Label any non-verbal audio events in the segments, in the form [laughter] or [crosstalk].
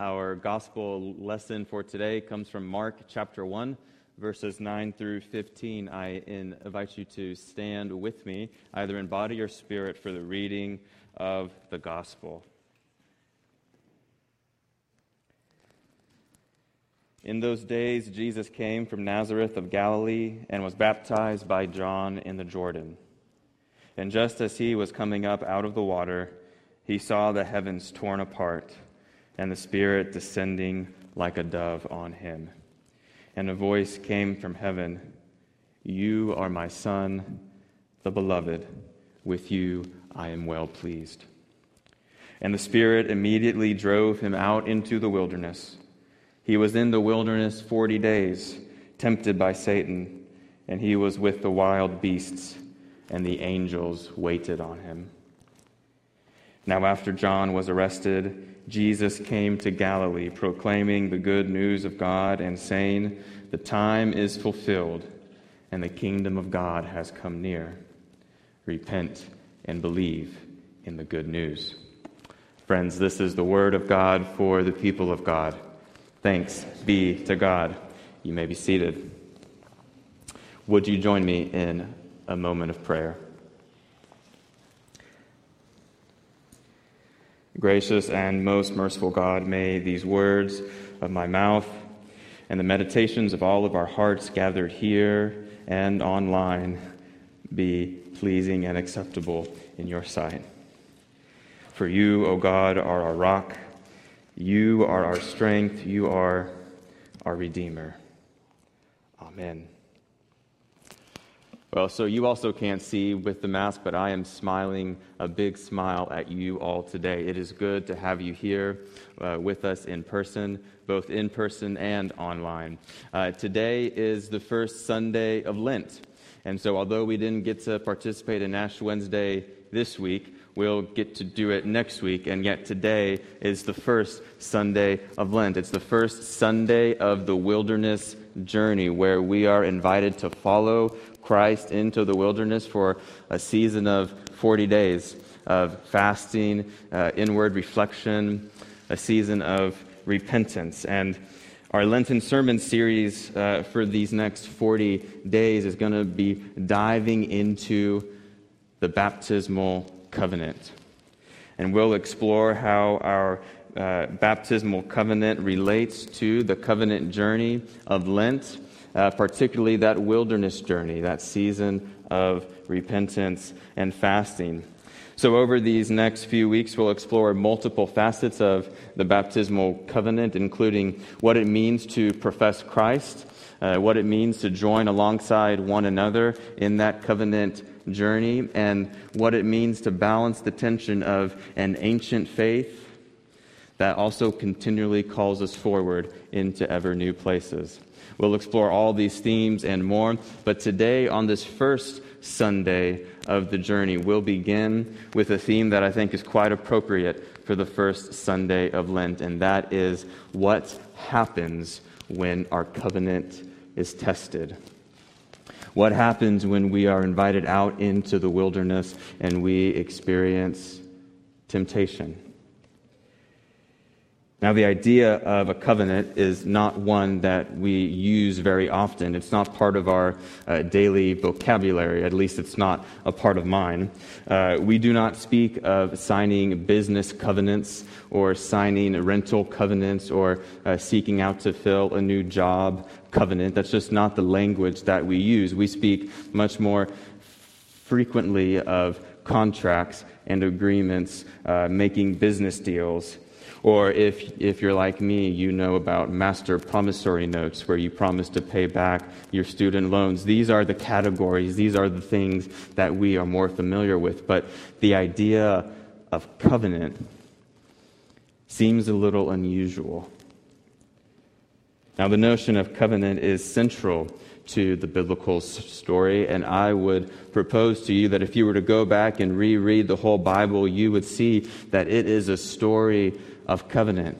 Our gospel lesson for today comes from Mark chapter 1, verses 9 through 15. I invite you to stand with me, either in body or spirit, for the reading of the gospel. In those days, Jesus came from Nazareth of Galilee and was baptized by John in the Jordan. And just as he was coming up out of the water, he saw the heavens torn apart and the Spirit descending like a dove on him. And a voice came from heaven You are my Son, the Beloved. With you I am well pleased. And the Spirit immediately drove him out into the wilderness. He was in the wilderness forty days, tempted by Satan, and he was with the wild beasts, and the angels waited on him. Now, after John was arrested, Jesus came to Galilee, proclaiming the good news of God and saying, The time is fulfilled, and the kingdom of God has come near. Repent and believe in the good news. Friends, this is the word of God for the people of God. Thanks be to God. You may be seated. Would you join me in a moment of prayer? Gracious and most merciful God, may these words of my mouth and the meditations of all of our hearts gathered here and online be pleasing and acceptable in your sight. For you, O God, are our rock. You are our strength. You are our Redeemer. Amen. Well, so you also can't see with the mask, but I am smiling a big smile at you all today. It is good to have you here uh, with us in person, both in person and online. Uh, today is the first Sunday of Lent. And so, although we didn't get to participate in Ash Wednesday this week, we'll get to do it next week. And yet, today is the first Sunday of Lent. It's the first Sunday of the wilderness journey where we are invited to follow Christ into the wilderness for a season of 40 days of fasting, uh, inward reflection, a season of repentance. And our Lenten sermon series uh, for these next 40 days is going to be diving into the baptismal covenant. And we'll explore how our uh, baptismal covenant relates to the covenant journey of Lent uh, particularly that wilderness journey, that season of repentance and fasting. So, over these next few weeks, we'll explore multiple facets of the baptismal covenant, including what it means to profess Christ, uh, what it means to join alongside one another in that covenant journey, and what it means to balance the tension of an ancient faith that also continually calls us forward into ever new places. We'll explore all these themes and more. But today, on this first Sunday of the journey, we'll begin with a theme that I think is quite appropriate for the first Sunday of Lent, and that is what happens when our covenant is tested. What happens when we are invited out into the wilderness and we experience temptation? Now, the idea of a covenant is not one that we use very often. It's not part of our uh, daily vocabulary, at least it's not a part of mine. Uh, we do not speak of signing business covenants or signing rental covenants or uh, seeking out to fill a new job covenant. That's just not the language that we use. We speak much more frequently of contracts and agreements, uh, making business deals. Or if, if you're like me, you know about master promissory notes where you promise to pay back your student loans. These are the categories, these are the things that we are more familiar with. But the idea of covenant seems a little unusual. Now, the notion of covenant is central to the biblical story, and I would propose to you that if you were to go back and reread the whole Bible, you would see that it is a story of covenant,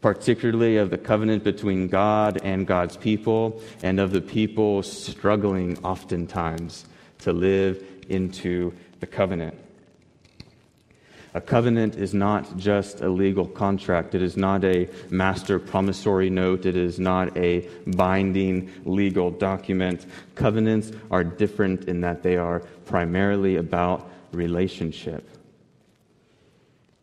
particularly of the covenant between God and God's people, and of the people struggling oftentimes to live into the covenant. A covenant is not just a legal contract. It is not a master promissory note. It is not a binding legal document. Covenants are different in that they are primarily about relationship.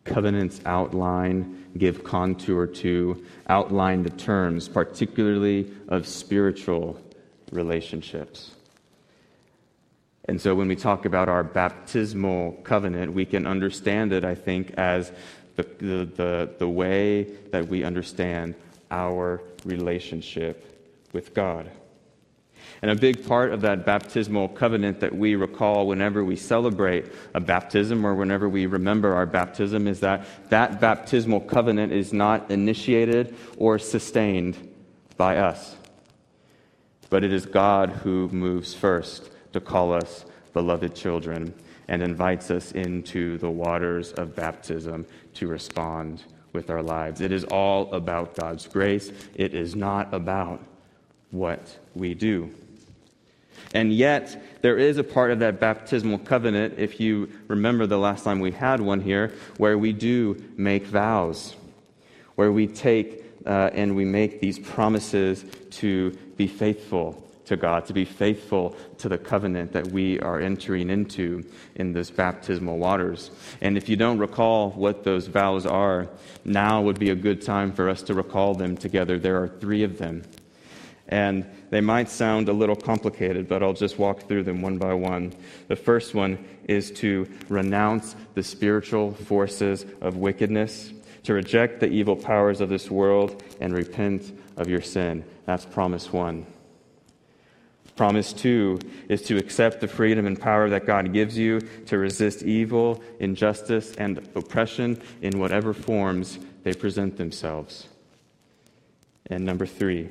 Covenants outline, give contour to, outline the terms, particularly of spiritual relationships. And so when we talk about our baptismal covenant, we can understand it, I think, as the, the, the, the way that we understand our relationship with God. And a big part of that baptismal covenant that we recall whenever we celebrate a baptism or whenever we remember our baptism is that that baptismal covenant is not initiated or sustained by us, but it is God who moves first to call us beloved children and invites us into the waters of baptism to respond with our lives. It is all about God's grace, it is not about what we do. And yet, there is a part of that baptismal covenant, if you remember the last time we had one here, where we do make vows, where we take uh, and we make these promises to be faithful to God, to be faithful to the covenant that we are entering into in those baptismal waters. And if you don't recall what those vows are, now would be a good time for us to recall them together. There are three of them. And they might sound a little complicated, but I'll just walk through them one by one. The first one is to renounce the spiritual forces of wickedness, to reject the evil powers of this world, and repent of your sin. That's promise one. Promise two is to accept the freedom and power that God gives you to resist evil, injustice, and oppression in whatever forms they present themselves. And number three,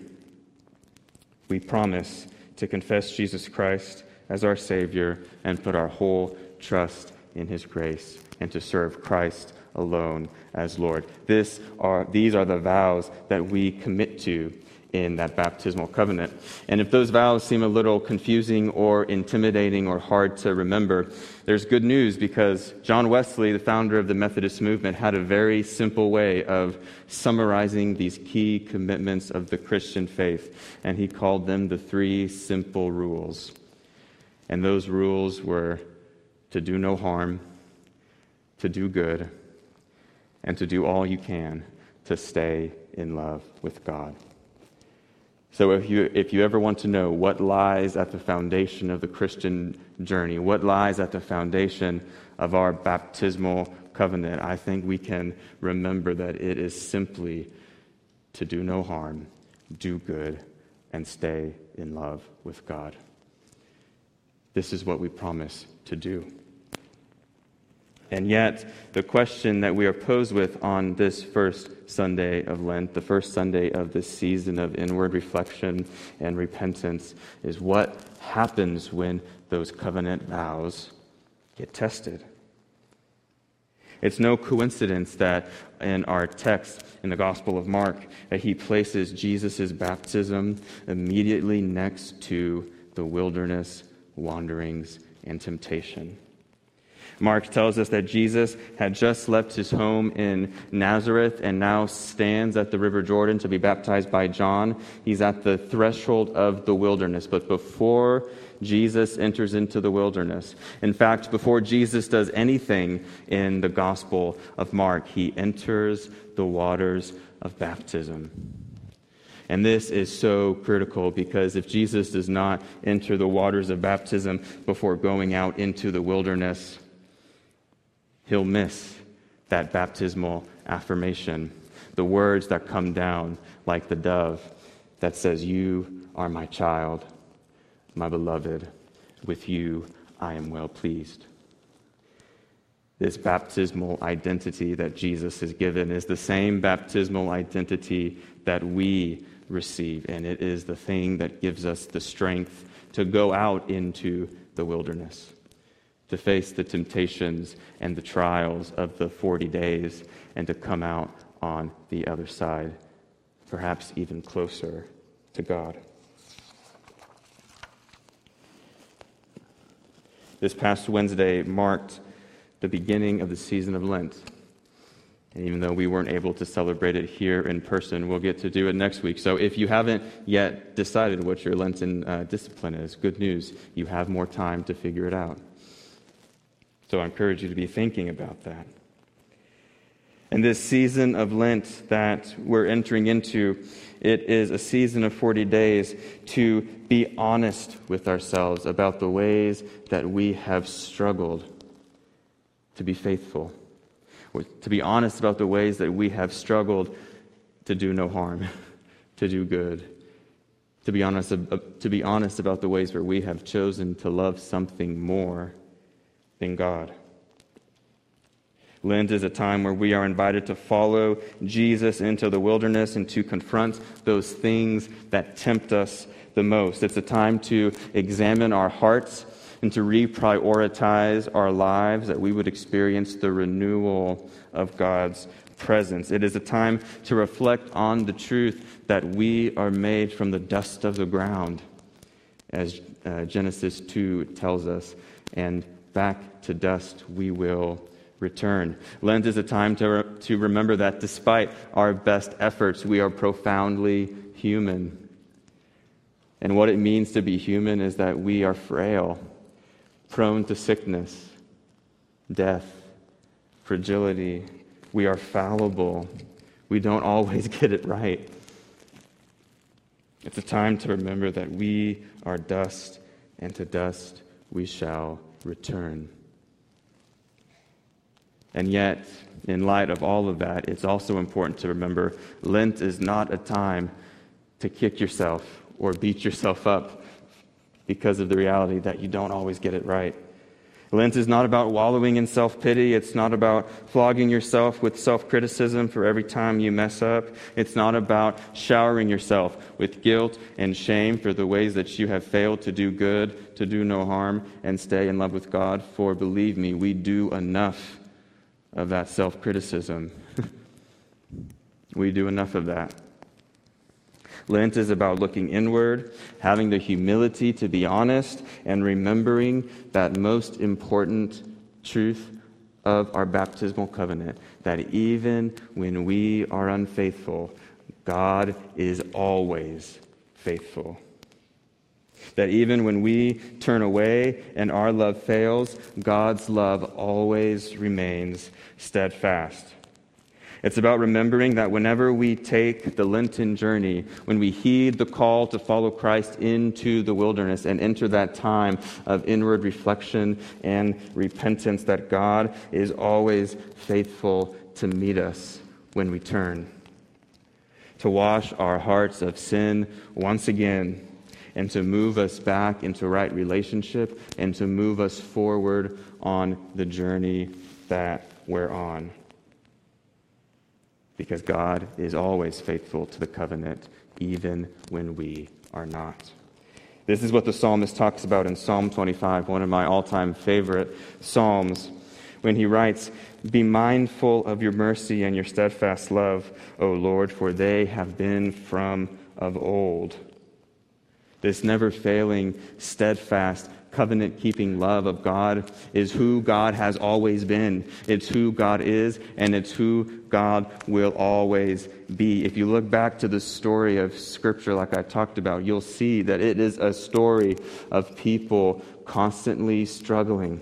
we promise to confess Jesus Christ as our Savior and put our whole trust in His grace and to serve Christ alone as Lord. This are, these are the vows that we commit to in that baptismal covenant. And if those vows seem a little confusing or intimidating or hard to remember, there's good news because John Wesley, the founder of the Methodist movement, had a very simple way of summarizing these key commitments of the Christian faith. And he called them the three simple rules. And those rules were to do no harm, to do good, and to do all you can to stay in love with God. So, if you, if you ever want to know what lies at the foundation of the Christian journey, what lies at the foundation of our baptismal covenant, I think we can remember that it is simply to do no harm, do good, and stay in love with God. This is what we promise to do. And yet, the question that we are posed with on this first Sunday of Lent, the first Sunday of this season of inward reflection and repentance, is what happens when those covenant vows get tested? It's no coincidence that in our text in the Gospel of Mark, that he places Jesus' baptism immediately next to the wilderness wanderings and temptation. Mark tells us that Jesus had just left his home in Nazareth and now stands at the River Jordan to be baptized by John. He's at the threshold of the wilderness. But before Jesus enters into the wilderness, in fact, before Jesus does anything in the Gospel of Mark, he enters the waters of baptism. And this is so critical because if Jesus does not enter the waters of baptism before going out into the wilderness, he'll miss that baptismal affirmation, the words that come down like the dove that says, You are my child, my beloved. With you I am well pleased. This baptismal identity that Jesus has given is the same baptismal identity that we receive, and it is the thing that gives us the strength to go out into the wilderness to face the temptations and the trials of the 40 days and to come out on the other side, perhaps even closer to God. This past Wednesday marked the beginning of the season of Lent. And even though we weren't able to celebrate it here in person, we'll get to do it next week. So if you haven't yet decided what your Lenten uh, discipline is, good news. You have more time to figure it out. So I encourage you to be thinking about that. And this season of Lent that we're entering into, it is a season of 40 days to be honest with ourselves about the ways that we have struggled to be faithful. To be honest about the ways that we have struggled to do no harm, [laughs] to do good, to be honest, to be honest about the ways where we have chosen to love something more than God. Lent is a time where we are invited to follow Jesus into the wilderness and to confront those things that tempt us the most. It's a time to examine our hearts and to reprioritize our lives, that we would experience the renewal of God's presence. It is a time to reflect on the truth that we are made from the dust of the ground, as uh, Genesis 2 tells us, and back to dust we will return. Lent is a time to, re- to remember that despite our best efforts, we are profoundly human. And what it means to be human is that we are frail prone to sickness, death, fragility. We are fallible. We don't always [laughs] get it right. It's a time to remember that we are dust, and to dust we shall return. And yet, in light of all of that, it's also important to remember Lent is not a time to kick yourself or beat yourself up because of the reality that you don't always get it right. Lent is not about wallowing in self pity. It's not about flogging yourself with self criticism for every time you mess up. It's not about showering yourself with guilt and shame for the ways that you have failed to do good, to do no harm, and stay in love with God. For believe me, we do enough of that self criticism. [laughs] we do enough of that. Lent is about looking inward, having the humility to be honest, and remembering that most important truth of our baptismal covenant that even when we are unfaithful, God is always faithful. That even when we turn away and our love fails, God's love always remains steadfast. It's about remembering that whenever we take the Lenten journey, when we heed the call to follow Christ into the wilderness and enter that time of inward reflection and repentance, that God is always faithful to meet us when we turn, to wash our hearts of sin once again, and to move us back into right relationship and to move us forward on the journey that we're on because God is always faithful to the covenant, even when we are not. This is what the psalmist talks about in Psalm 25, one of my all time favorite psalms, when he writes, Be mindful of your mercy and your steadfast love, O Lord, for they have been from of old. This never failing, steadfast, covenant keeping love of God is who God has always been. It's who God is, and it's who God will always be. If you look back to the story of Scripture, like I talked about, you'll see that it is a story of people constantly struggling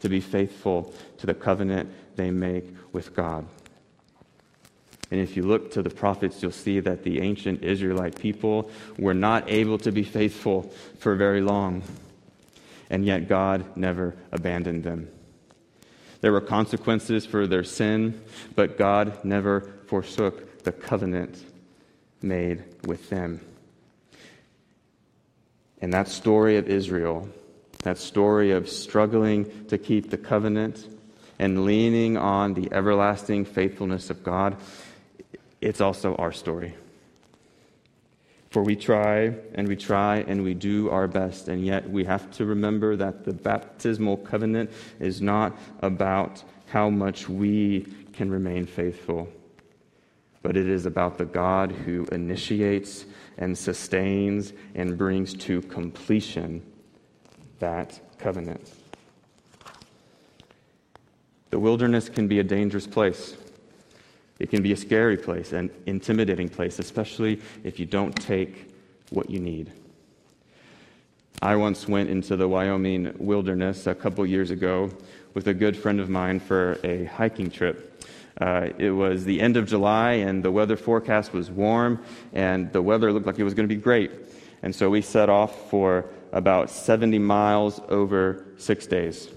to be faithful to the covenant they make with God. And if you look to the prophets, you'll see that the ancient Israelite people were not able to be faithful for very long and yet God never abandoned them. There were consequences for their sin, but God never forsook the covenant made with them. And that story of Israel, that story of struggling to keep the covenant and leaning on the everlasting faithfulness of God, it's also our story. For we try and we try and we do our best, and yet we have to remember that the baptismal covenant is not about how much we can remain faithful, but it is about the God who initiates and sustains and brings to completion that covenant. The wilderness can be a dangerous place. It can be a scary place, an intimidating place, especially if you don't take what you need. I once went into the Wyoming wilderness a couple years ago with a good friend of mine for a hiking trip. Uh, it was the end of July, and the weather forecast was warm, and the weather looked like it was going to be great. And so we set off for about 70 miles over six days.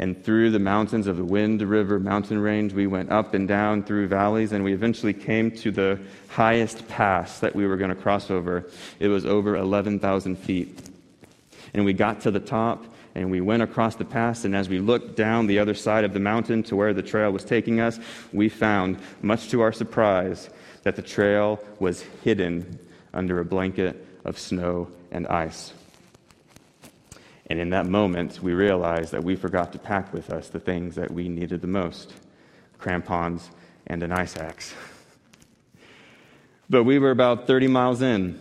And through the mountains of the Wind River mountain range, we went up and down through valleys, and we eventually came to the highest pass that we were going to cross over. It was over 11,000 feet. And we got to the top, and we went across the pass, and as we looked down the other side of the mountain to where the trail was taking us, we found, much to our surprise, that the trail was hidden under a blanket of snow and ice. And in that moment, we realized that we forgot to pack with us the things that we needed the most crampons and an ice axe. But we were about 30 miles in,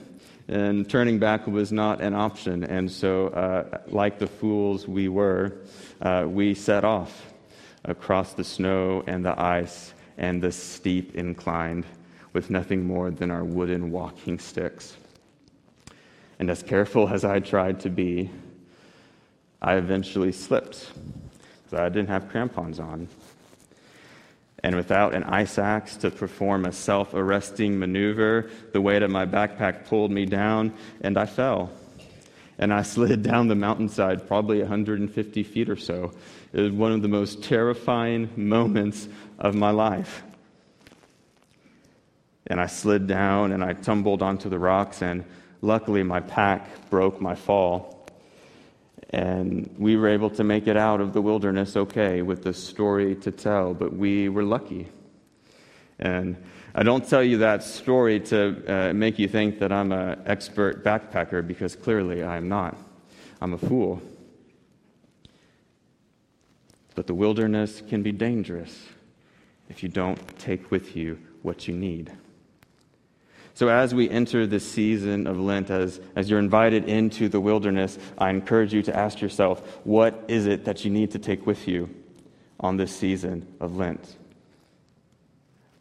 and turning back was not an option. And so, uh, like the fools we were, uh, we set off across the snow and the ice and the steep incline with nothing more than our wooden walking sticks. And as careful as I tried to be, I eventually slipped because I didn't have crampons on. And without an ice axe to perform a self arresting maneuver, the weight of my backpack pulled me down and I fell. And I [laughs] slid down the mountainside, probably 150 feet or so. It was one of the most terrifying moments of my life. And I slid down and I tumbled onto the rocks, and luckily my pack broke my fall. And we were able to make it out of the wilderness okay with the story to tell, but we were lucky. And I don't tell you that story to uh, make you think that I'm an expert backpacker because clearly I'm not. I'm a fool. But the wilderness can be dangerous if you don't take with you what you need. So, as we enter this season of Lent, as, as you're invited into the wilderness, I encourage you to ask yourself what is it that you need to take with you on this season of Lent?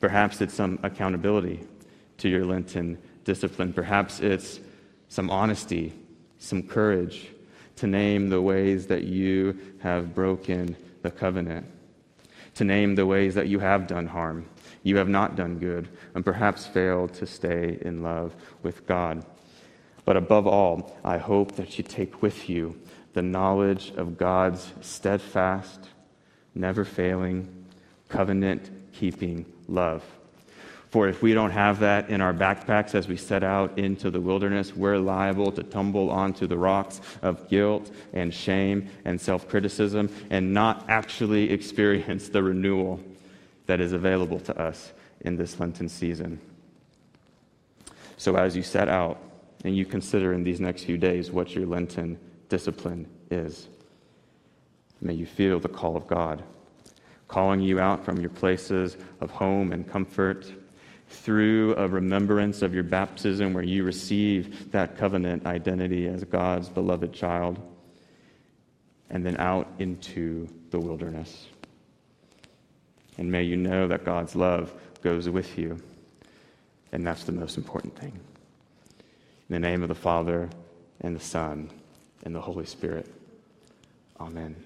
Perhaps it's some accountability to your Lenten discipline. Perhaps it's some honesty, some courage to name the ways that you have broken the covenant, to name the ways that you have done harm you have not done good, and perhaps failed to stay in love with God. But above all, I hope that you take with you the knowledge of God's steadfast, never failing, covenant keeping love. For if we don't have that in our backpacks as we set out into the wilderness, we're liable to tumble onto the rocks of guilt and shame and self criticism and not actually [laughs] experience the renewal that is available to us in this Lenten season. So, as you set out and you consider in these next few days what your Lenten discipline is, may you feel the call of God, calling you out from your places of home and comfort through a remembrance of your baptism where you receive that covenant identity as God's beloved child, and then out into the wilderness. And may you know that God's love goes with you. And that's the most important thing. In the name of the Father, and the Son, and the Holy Spirit. Amen.